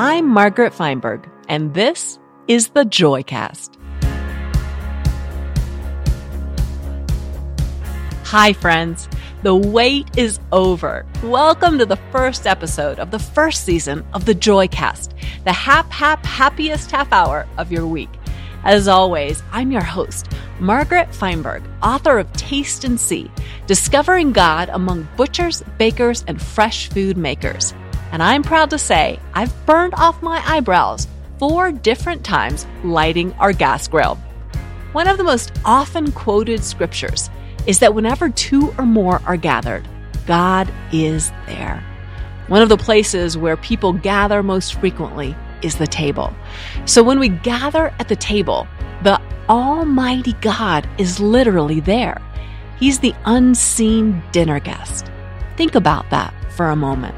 I'm Margaret Feinberg, and this is the Joycast. Hi, friends. The wait is over. Welcome to the first episode of the first season of the Joycast, the hap hap happiest half hour of your week. As always, I'm your host, Margaret Feinberg, author of Taste and See Discovering God Among Butchers, Bakers, and Fresh Food Makers. And I'm proud to say I've burned off my eyebrows four different times lighting our gas grill. One of the most often quoted scriptures is that whenever two or more are gathered, God is there. One of the places where people gather most frequently is the table. So when we gather at the table, the Almighty God is literally there. He's the unseen dinner guest. Think about that for a moment.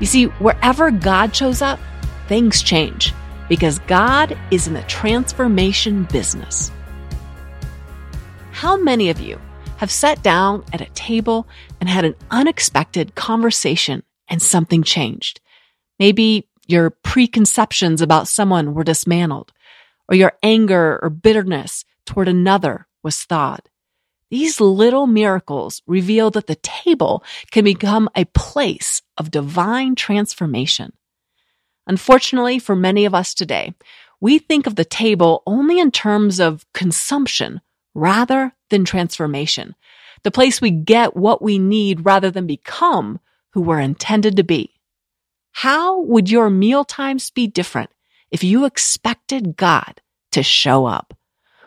You see, wherever God shows up, things change because God is in the transformation business. How many of you have sat down at a table and had an unexpected conversation and something changed? Maybe your preconceptions about someone were dismantled, or your anger or bitterness toward another was thawed. These little miracles reveal that the table can become a place of divine transformation. Unfortunately, for many of us today, we think of the table only in terms of consumption rather than transformation, the place we get what we need rather than become who we're intended to be. How would your meal times be different if you expected God to show up?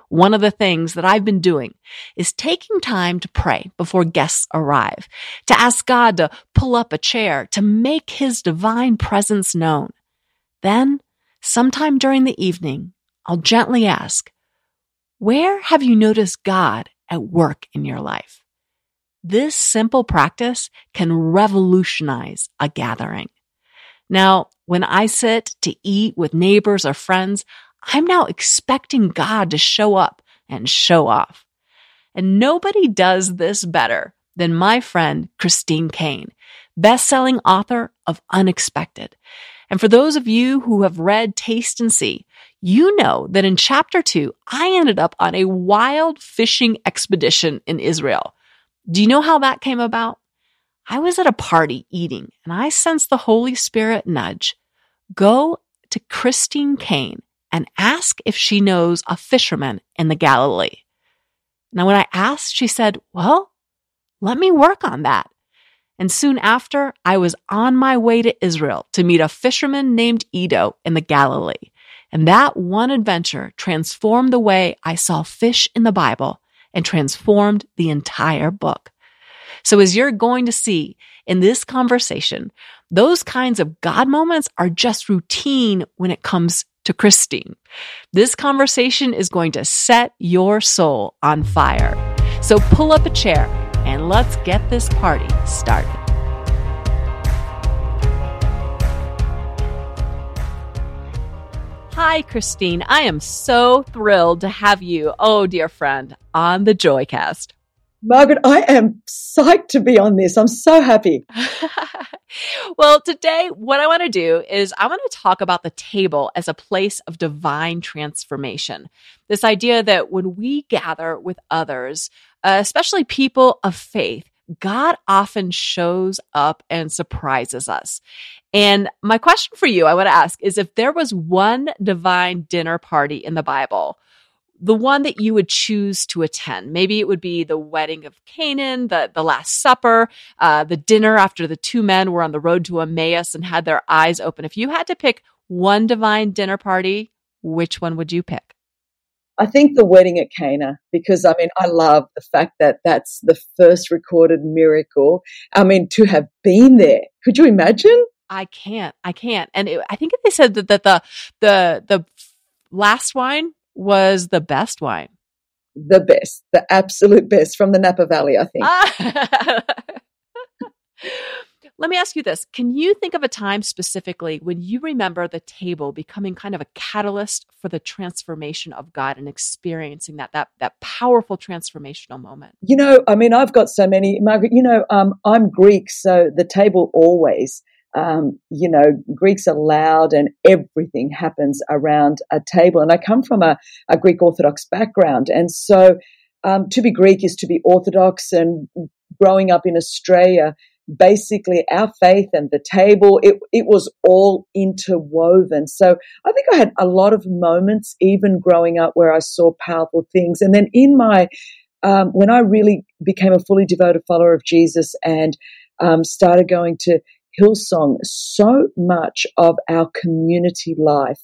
One of the things that I've been doing is taking time to pray before guests arrive, to ask God to pull up a chair, to make his divine presence known. Then, sometime during the evening, I'll gently ask, where have you noticed God at work in your life? This simple practice can revolutionize a gathering. Now, when I sit to eat with neighbors or friends, I'm now expecting God to show up and show off. And nobody does this better than my friend Christine Caine, best-selling author of Unexpected. And for those of you who have read Taste and See, you know that in chapter two, I ended up on a wild fishing expedition in Israel. Do you know how that came about? I was at a party eating and I sensed the Holy Spirit nudge. Go to Christine Caine and ask if she knows a fisherman in the Galilee. Now, when I asked, she said, well, let me work on that. And soon after, I was on my way to Israel to meet a fisherman named Edo in the Galilee. And that one adventure transformed the way I saw fish in the Bible and transformed the entire book. So as you're going to see in this conversation, those kinds of God moments are just routine when it comes to Christine. This conversation is going to set your soul on fire. So pull up a chair and let's get this party started. Hi, Christine. I am so thrilled to have you, oh dear friend, on the Joycast. Margaret, I am psyched to be on this. I'm so happy. well, today, what I want to do is I want to talk about the table as a place of divine transformation. This idea that when we gather with others, uh, especially people of faith, God often shows up and surprises us. And my question for you, I want to ask is if there was one divine dinner party in the Bible, the one that you would choose to attend. Maybe it would be the wedding of Canaan, the, the Last Supper, uh, the dinner after the two men were on the road to Emmaus and had their eyes open. If you had to pick one divine dinner party, which one would you pick? I think the wedding at Cana, because I mean, I love the fact that that's the first recorded miracle. I mean, to have been there, could you imagine? I can't. I can't. And it, I think they said that, that the the the last wine was the best wine? The best, the absolute best from the Napa Valley, I think. Let me ask you this. Can you think of a time specifically when you remember the table becoming kind of a catalyst for the transformation of God and experiencing that that that powerful transformational moment? You know, I mean, I've got so many, Margaret, you know, um, I'm Greek, so the table always um, you know, Greeks are loud and everything happens around a table. And I come from a, a Greek Orthodox background. And so um, to be Greek is to be Orthodox. And growing up in Australia, basically our faith and the table, it, it was all interwoven. So I think I had a lot of moments, even growing up, where I saw powerful things. And then in my, um, when I really became a fully devoted follower of Jesus and um, started going to Hillsong, so much of our community life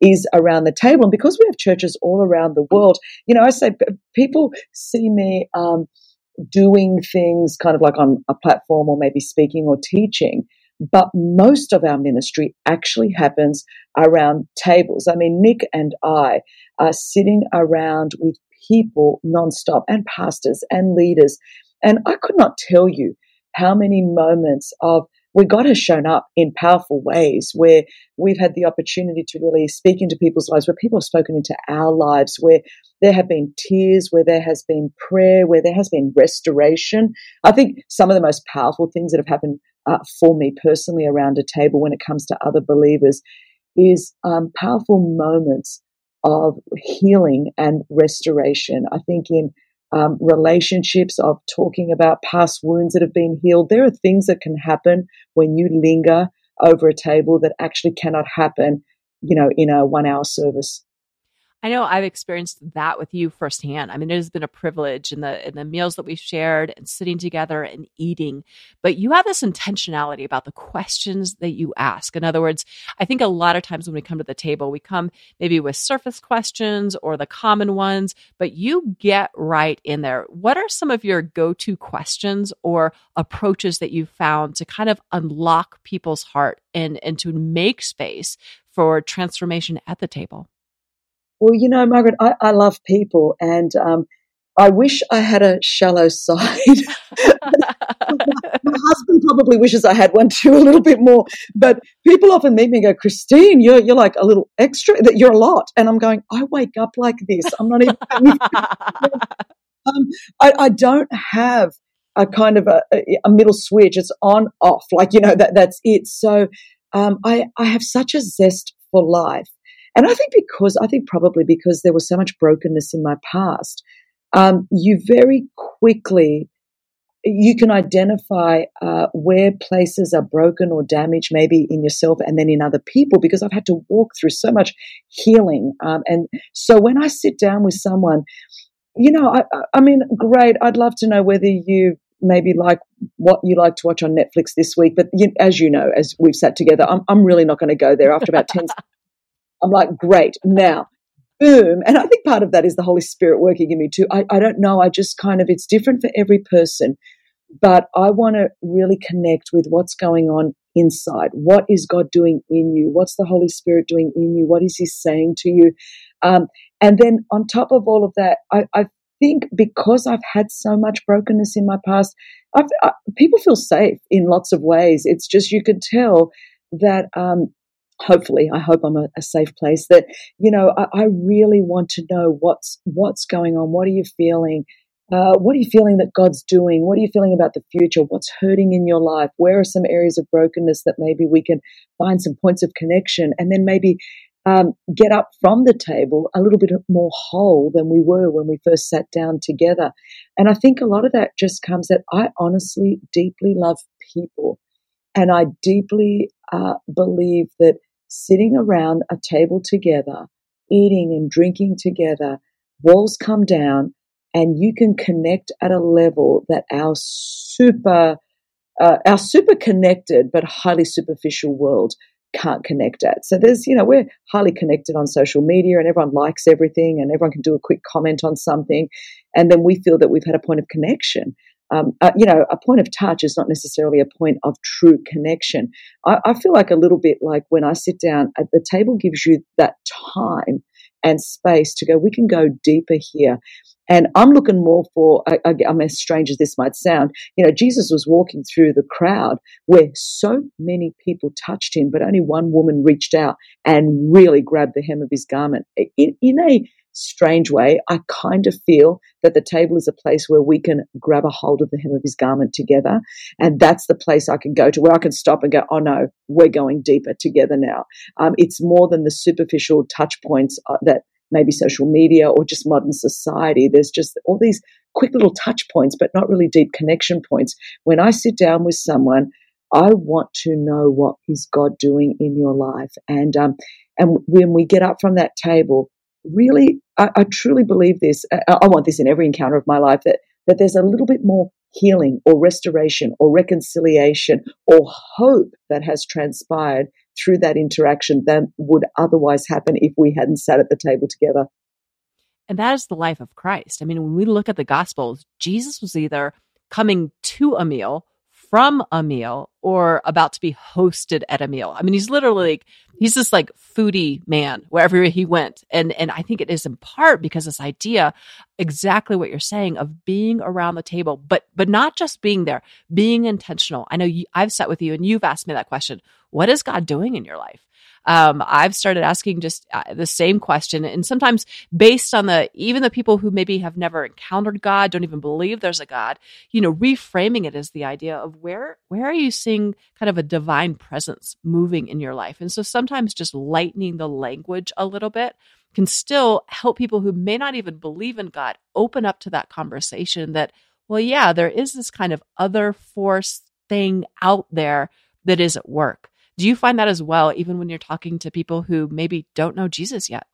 is around the table. And because we have churches all around the world, you know, I say people see me um, doing things kind of like on a platform or maybe speaking or teaching. But most of our ministry actually happens around tables. I mean, Nick and I are sitting around with people nonstop and pastors and leaders. And I could not tell you how many moments of where God has shown up in powerful ways, where we've had the opportunity to really speak into people's lives, where people have spoken into our lives, where there have been tears, where there has been prayer, where there has been restoration. I think some of the most powerful things that have happened uh, for me personally around a table when it comes to other believers is um, powerful moments of healing and restoration. I think in um, relationships, of talking about past wounds that have been healed. There are things that can happen when you linger over a table that actually cannot happen, you know, in a one hour service. I know I've experienced that with you firsthand. I mean, it has been a privilege in the in the meals that we've shared and sitting together and eating. But you have this intentionality about the questions that you ask. In other words, I think a lot of times when we come to the table, we come maybe with surface questions or the common ones, but you get right in there. What are some of your go-to questions or approaches that you've found to kind of unlock people's heart and and to make space for transformation at the table? Well, you know, Margaret, I, I love people and um, I wish I had a shallow side. My husband probably wishes I had one too, a little bit more. But people often meet me and go, Christine, you're, you're like a little extra, that you're a lot. And I'm going, I wake up like this. I'm not even. um, I, I, don't have a kind of a, a, middle switch. It's on, off. Like, you know, that, that's it. So um, I, I have such a zest for life. And I think because, I think probably because there was so much brokenness in my past, um, you very quickly, you can identify uh, where places are broken or damaged, maybe in yourself and then in other people, because I've had to walk through so much healing. Um, and so when I sit down with someone, you know, I, I mean, great. I'd love to know whether you maybe like what you like to watch on Netflix this week. But you, as you know, as we've sat together, I'm, I'm really not going to go there after about 10 I'm like, great. Now, boom. And I think part of that is the Holy Spirit working in me too. I, I don't know. I just kind of, it's different for every person, but I want to really connect with what's going on inside. What is God doing in you? What's the Holy Spirit doing in you? What is He saying to you? Um, and then on top of all of that, I, I think because I've had so much brokenness in my past, I, people feel safe in lots of ways. It's just you could tell that um, hopefully i hope i'm a, a, safe place that you know I, I, really want to know what's what's going on what are you feeling? Uh, what are you feeling that god's doing? What are you feeling about the future? What's hurting in your life? Where are some areas of brokenness that maybe we can find some points of connection and then maybe um, get up from the table a little bit more whole than we were when we first sat down together? And i think a lot of that just comes that i honestly deeply love people and I deeply uh, believe that sitting around a table together, eating and drinking together, walls come down, and you can connect at a level that our super, uh, our super connected but highly superficial world can't connect at. So there's, you know, we're highly connected on social media and everyone likes everything and everyone can do a quick comment on something. And then we feel that we've had a point of connection um, uh, you know, a point of touch is not necessarily a point of true connection. I, I, feel like a little bit like when I sit down at the table gives you that time and space to go, we can go deeper here. And I'm looking more for, I, I'm as strange as this might sound, you know, Jesus was walking through the crowd where so many people touched him, but only one woman reached out and really grabbed the hem of his garment in, in a strange way, I kind of feel that the table is a place where we can grab a hold of the hem of his garment together. And that's the place I can go to where I can stop and go, oh no, we're going deeper together now. Um, it's more than the superficial touch points uh, that maybe social media or just modern society. There's just all these quick little touch points, but not really deep connection points. When I sit down with someone, I want to know what is God doing in your life. And, um, and when we get up from that table, really, I, I truly believe this. Uh, I, I, want this in every encounter of my life that, that there's a little bit more healing or restoration or reconciliation or hope that has transpired through that interaction than would otherwise happen if we hadn't sat at the table together. And that is the life of Christ. I mean, when we look at the Gospels, Jesus was either coming to a meal from a meal or about to be hosted at a meal. I mean, he's literally like, he's this like foodie man wherever he went. And, and I think it is in part because this idea, exactly what you're saying of being around the table, but, but not just being there, being intentional. I know you, I've sat with you and you've asked me that question. What is God doing in your life? Um, I've started asking just uh, the same question. And sometimes based on the, even the people who maybe have never encountered God, don't even believe there's a God, you know, reframing it as the idea of where, where are you seeing kind of a divine presence moving in your life? And so sometimes just lightening the language a little bit can still help people who may not even believe in God open up to that conversation that, well, yeah, there is this kind of other force thing out there that is at work. Do you find that as well, even when you're talking to people who maybe don't know Jesus yet?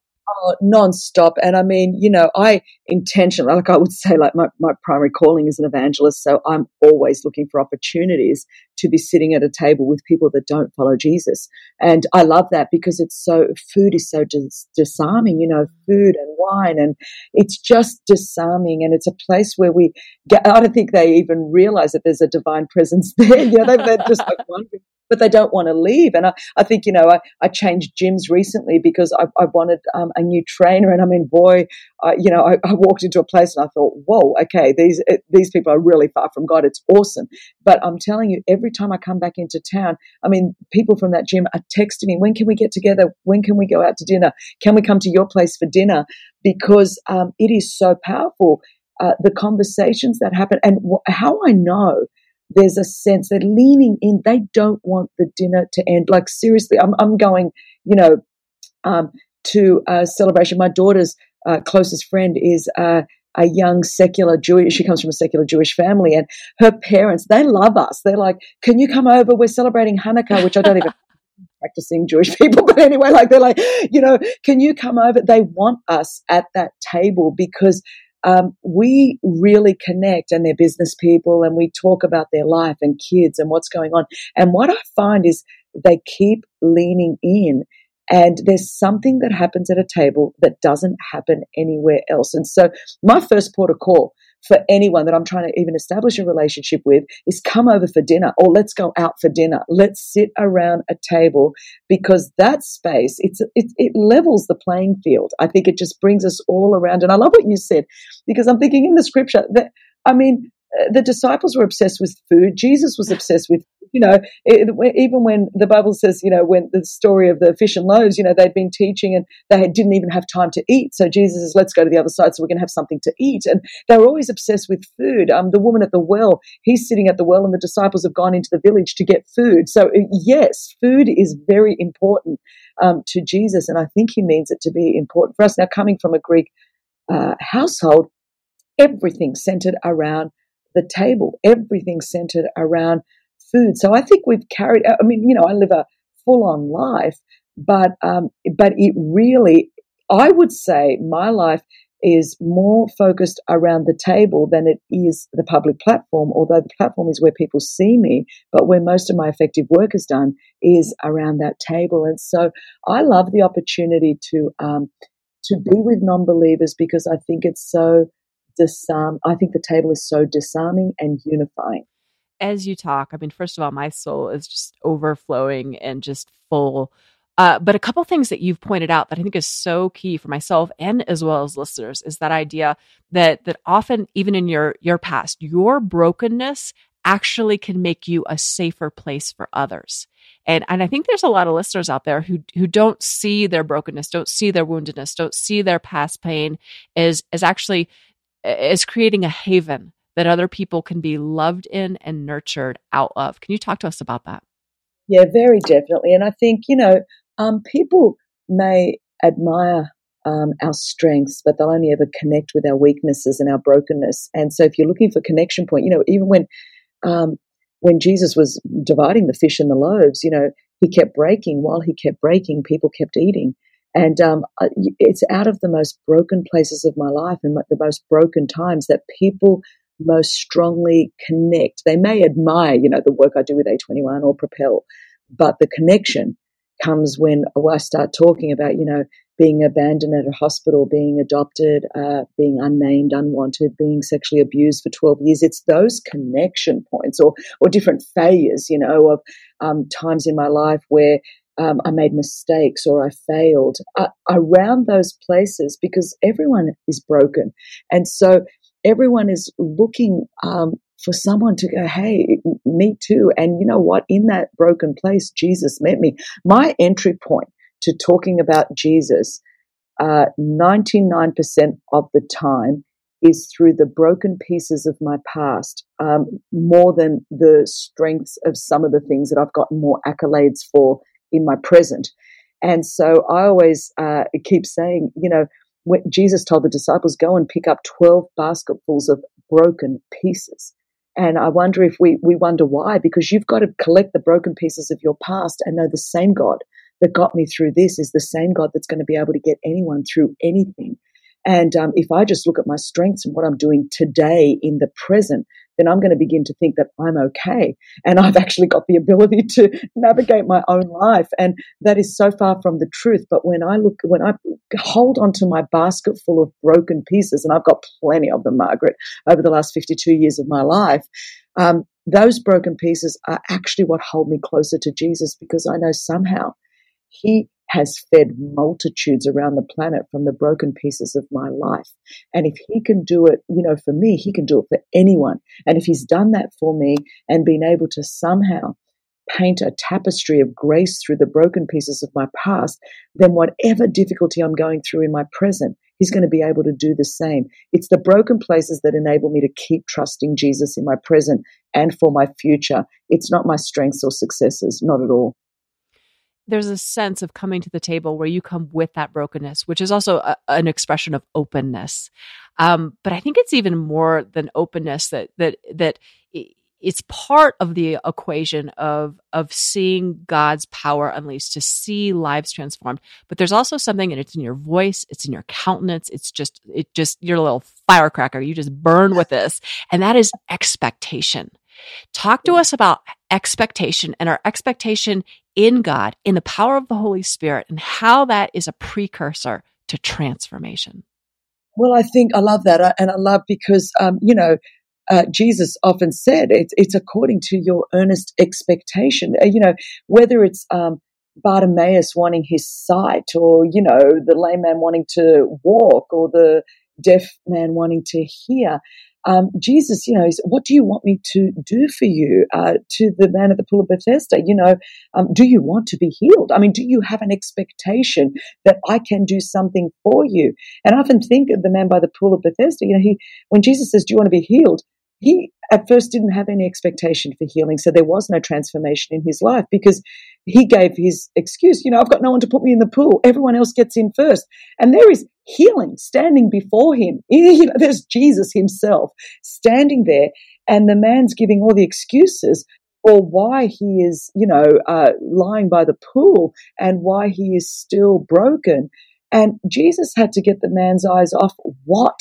Oh, non-stop. And I mean, you know, I intentionally, like I would say, like my, my primary calling is an evangelist. So I'm always looking for opportunities to be sitting at a table with people that don't follow Jesus. And I love that because it's so, food is so dis- disarming, you know, food and wine. And it's just disarming. And it's a place where we get, I don't think they even realize that there's a divine presence there. You know, they're just like wondering but they don't want to leave. And I, I think, you know, I, I changed gyms recently because I, I wanted um, a new trainer. And I mean, boy, I, you know, I, I, walked into a place and I thought, whoa, okay, these, eh, these people are really far from God. It's awesome. But I'm telling you, every time I come back into town, I mean, people from that gym are texting me, when can we get together? When can we go out to dinner? Can we come to your place for dinner? Because um, it is so powerful. Uh, the conversations that happen and how I know there's a sense they're leaning in. They don't want the dinner to end. Like seriously, I'm, I'm going, you know, um, to a celebration. My daughter's uh, closest friend is uh, a young secular Jewish. She comes from a secular Jewish family, and her parents they love us. They're like, "Can you come over? We're celebrating Hanukkah," which I don't even. practicing Jewish people, but anyway, like they're like, you know, can you come over? They want us at that table because um, we really connect and they're business people and we talk about their life and kids and what's going on. And what I find is they keep leaning in and there's something that happens at a table that doesn't happen anywhere else. And so my first port of call for anyone that I'm trying to even establish a relationship with is come over for dinner or let's go out for dinner. Let's sit around a table because that space, it's, it, it levels the playing field. I think it just brings us all around. And I love what you said because I'm thinking in the scripture that, I mean, uh, the disciples were obsessed with food. Jesus was obsessed with, you know, even when the Bible says, you know, when the story of the fish and loaves, you know, they'd been teaching and they didn't even have time to eat. So Jesus says, let's go to the other side so we can have something to eat. And they were always obsessed with food. Um, the woman at the well, he's sitting at the well and the disciples have gone into the village to get food. So uh, yes, food is very important um, to Jesus. And I think he means it to be important for us. Now, coming from a Greek uh, household, everything centered around the table, everything centered around food. So I think we've carried, I mean, you know, I live a full on life, but, um, but it really, I would say my life is more focused around the table than it is the public platform, although the platform is where people see me, but where most of my effective work is done is around that table. And so I love the opportunity to, um, to be with non-believers because I think it's so disarm. I think the table is so disarming and unifying. As you talk, I mean, first of all, my soul is just overflowing and just full. Uh, but a couple things that you've pointed out that I think is so key for myself and as well as listeners is that idea that that often even in your your past, your brokenness actually can make you a safer place for others. And, and I think there's a lot of listeners out there who, who don't see their brokenness, don't see their woundedness, don't see their past pain as, as actually is creating a haven that other people can be loved in and nurtured out of. Can you talk to us about that? Yeah, very definitely. And I think, you know, um, people may admire um, our strengths, but they'll only ever connect with our weaknesses and our brokenness. And so, if you're looking for connection point, you know, even when um, when Jesus was dividing the fish and the loaves, you know, he kept breaking. While he kept breaking, people kept eating. And um, it's out of the most broken places of my life and the most broken times that people most strongly connect. They may admire, you know, the work I do with A21 or Propel, but the connection comes when I start talking about, you know, being abandoned at a hospital, being adopted, uh, being unnamed, unwanted, being sexually abused for 12 years. It's those connection points or, or different failures, you know, of um, times in my life where um, I made mistakes or I failed uh, around those places because everyone is broken. And so everyone is looking um, for someone to go, hey, me too. And you know what? In that broken place, Jesus met me. My entry point to talking about Jesus, uh, 99% of the time is through the broken pieces of my past, um, more than the strengths of some of the things that I've gotten more accolades for in my present. And so I always uh, keep saying, you know, when Jesus told the disciples, go and pick up 12 basketfuls of broken pieces. And I wonder if we, we wonder why, because you've got to collect the broken pieces of your past and know the same God that got me through this is the same God that's going to be able to get anyone through anything. And um, if I just look at my strengths and what I'm doing today in the present, then I'm going to begin to think that I'm okay. And I've actually got the ability to navigate my own life. And that is so far from the truth. But when I look, when I hold onto my basket full of broken pieces, and I've got plenty of them, Margaret, over the last 52 years of my life, um, those broken pieces are actually what hold me closer to Jesus because I know somehow he has fed multitudes around the planet from the broken pieces of my life. And if he can do it, you know, for me, he can do it for anyone. And if he's done that for me and been able to somehow paint a tapestry of grace through the broken pieces of my past, then whatever difficulty I'm going through in my present, he's going to be able to do the same. It's the broken places that enable me to keep trusting Jesus in my present and for my future. It's not my strengths or successes, not at all there's a sense of coming to the table where you come with that brokenness, which is also a, an expression of openness. Um, but I think it's even more than openness that that that it's part of the equation of of seeing God's power unleashed to see lives transformed. But there's also something, and it's in your voice, it's in your countenance, it's just it just you're a little firecracker. You just burn with this, and that is expectation. Talk to us about expectation and our expectation in God, in the power of the Holy Spirit, and how that is a precursor to transformation. Well, I think I love that. Uh, and I love because, um, you know, uh, Jesus often said it's, it's according to your earnest expectation. Uh, you know, whether it's um, Bartimaeus wanting his sight, or, you know, the lame man wanting to walk, or the deaf man wanting to hear um, Jesus, you know, what do you want me to do for you? Uh, to the man at the pool of Bethesda, you know, um, do you want to be healed? I mean, do you have an expectation that I can do something for you? And I often think of the man by the pool of Bethesda, you know, he, when Jesus says, do you want to be healed? He at first didn't have any expectation for healing. So there was no transformation in his life because he gave his excuse, you know, I've got no one to put me in the pool. Everyone else gets in first. And there is healing standing before him. You know, there's Jesus himself standing there, and the man's giving all the excuses for why he is, you know, uh, lying by the pool and why he is still broken. And Jesus had to get the man's eyes off what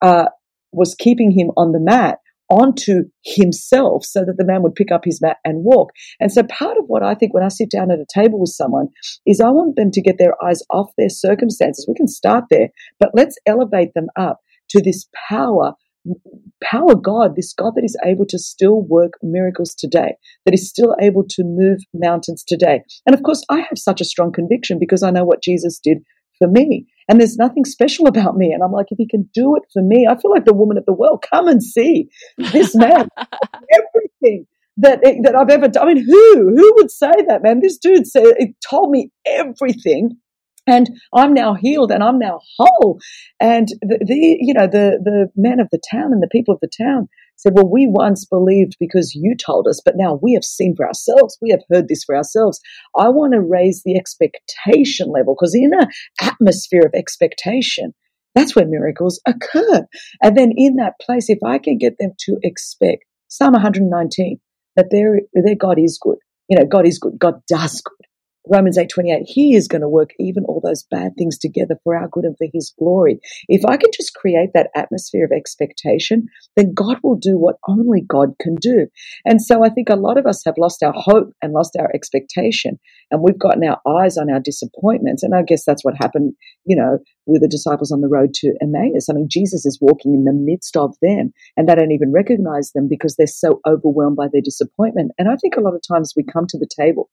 uh, was keeping him on the mat onto himself so that the man would pick up his mat and walk. And so part of what I think when I sit down at a table with someone is I want them to get their eyes off their circumstances. We can start there, but let's elevate them up to this power power God, this God that is able to still work miracles today, that is still able to move mountains today. And of course, I have such a strong conviction because I know what Jesus did for me. And there's nothing special about me. And I'm like, if he can do it for me, I feel like the woman at the well. Come and see this man. everything that eh, that I've ever done. I mean, who who would say that, man? This dude said it told me everything and I'm now healed and I'm now whole. And the, the, you know, the, the men of the town and the people of the town said, well, we once believed because you told us, but now we have seen for ourselves. We have heard this for ourselves. I want to raise the expectation level because in an atmosphere of expectation, that's where miracles occur. And then in that place, if I can get them to expect Psalm 119, that their, their God is good. You know, God is good. God does good. Romans 8:28 he is going to work even all those bad things together for our good and for his glory. If I can just create that atmosphere of expectation, then God will do what only God can do. And so I think a lot of us have lost our hope and lost our expectation and we've gotten our eyes on our disappointments and I guess that's what happened, you know, with the disciples on the road to Emmaus. I mean, Jesus is walking in the midst of them and they don't even recognize them because they're so overwhelmed by their disappointment. And I think a lot of times we come to the table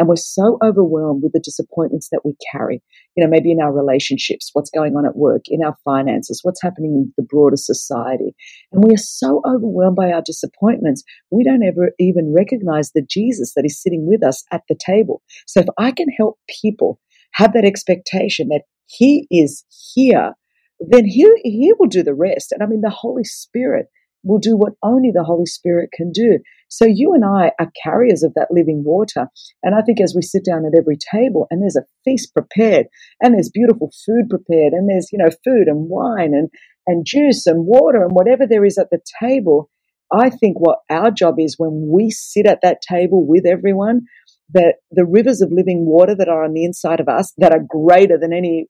and we're so overwhelmed with the disappointments that we carry. You know, maybe in our relationships, what's going on at work, in our finances, what's happening in the broader society. And we are so overwhelmed by our disappointments, we don't ever even recognize the Jesus that is sitting with us at the table. So if I can help people have that expectation that He is here, then He, he will do the rest. And I mean, the Holy Spirit will do what only the Holy Spirit can do. So you and I are carriers of that living water. And I think as we sit down at every table and there's a feast prepared and there's beautiful food prepared and there's, you know, food and wine and, and juice and water and whatever there is at the table, I think what our job is when we sit at that table with everyone, that the rivers of living water that are on the inside of us that are greater than any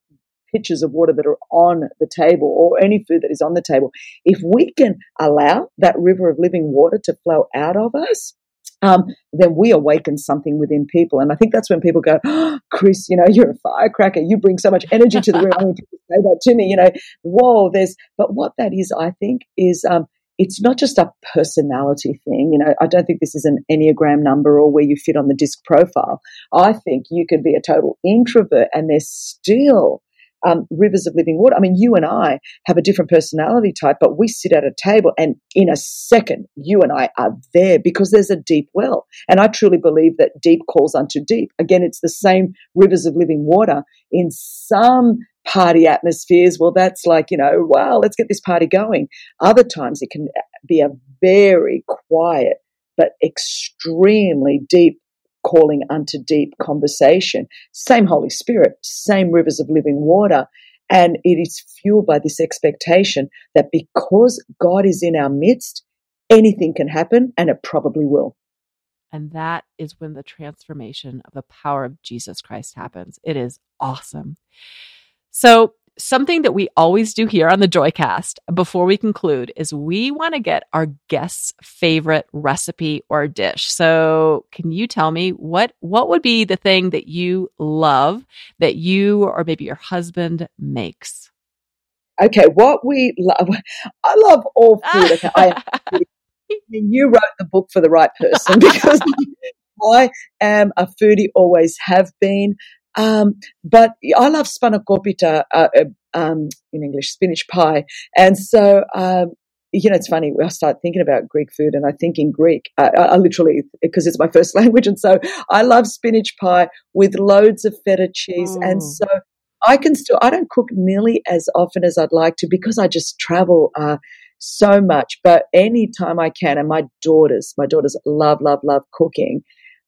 pitchers of water that are on the table or any food that is on the table, if we can allow that river of living water to flow out of us, um, then we awaken something within people. And I think that's when people go, oh, Chris, you know, you're a firecracker. You bring so much energy to the room. I mean, people say that to me, you know, whoa, there's, but what that is, I think, is, um, it's not just a personality thing. You know, I don't think this is an Enneagram number or where you fit on the disc profile. I think you could be a total introvert and there's still um, rivers of living water. I mean, you and I have a different personality type, but we sit at a table and in a second, you and I are there because there's a deep well. And I truly believe that deep calls unto deep. Again, it's the same rivers of living water in some party atmospheres. Well, that's like, you know, wow, let's get this party going. Other times it can be a very quiet, but extremely deep calling unto deep conversation. Same Holy Spirit, same rivers of living water. And it is fueled by this expectation that because God is in our midst, anything can happen and it probably will. And that is when the transformation of the power of Jesus Christ happens. It is awesome. So, something that we always do here on the Joycast before we conclude is we want to get our guests' favorite recipe or dish. So, can you tell me what what would be the thing that you love that you or maybe your husband makes? Okay, what we love, I love all food. Okay, I, you wrote the book for the right person because I am a foodie, always have been. Um, but I love spanakopita, uh, uh, um, in English, spinach pie. And so, um, you know, it's funny. I start thinking about Greek food, and I think in Greek. I, I literally because it's my first language, and so I love spinach pie with loads of feta cheese. Mm. And so I can still. I don't cook nearly as often as I'd like to because I just travel uh, so much. But anytime I can, and my daughters, my daughters love, love, love cooking.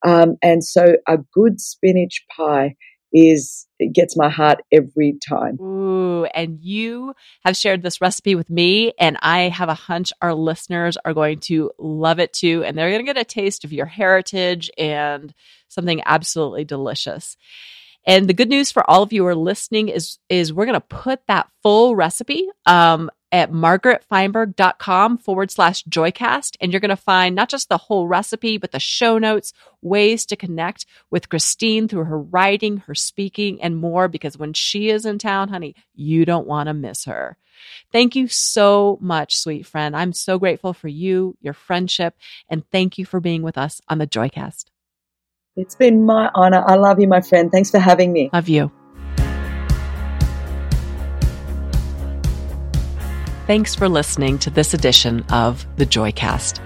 Um, and so a good spinach pie is it gets my heart every time. Ooh, and you have shared this recipe with me, and I have a hunch our listeners are going to love it too, and they're going to get a taste of your heritage and something absolutely delicious. And the good news for all of you who are listening is is we're going to put that full recipe um, at margaretfeinberg.com forward slash joycast. And you're going to find not just the whole recipe, but the show notes, ways to connect with Christine through her writing, her speaking, and more. Because when she is in town, honey, you don't want to miss her. Thank you so much, sweet friend. I'm so grateful for you, your friendship, and thank you for being with us on the Joycast. It's been my honor. I love you, my friend. Thanks for having me. Love you. Thanks for listening to this edition of the Joycast.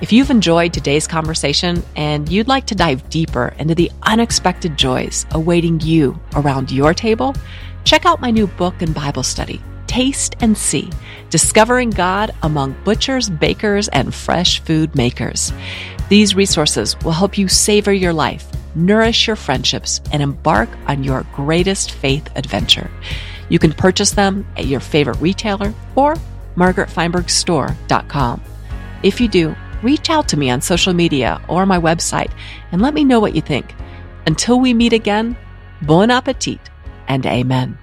If you've enjoyed today's conversation and you'd like to dive deeper into the unexpected joys awaiting you around your table, check out my new book and Bible study, Taste and See Discovering God Among Butchers, Bakers, and Fresh Food Makers. These resources will help you savor your life, nourish your friendships, and embark on your greatest faith adventure. You can purchase them at your favorite retailer or margaretfeinbergstore.com. If you do, reach out to me on social media or my website and let me know what you think. Until we meet again, bon appetit and amen.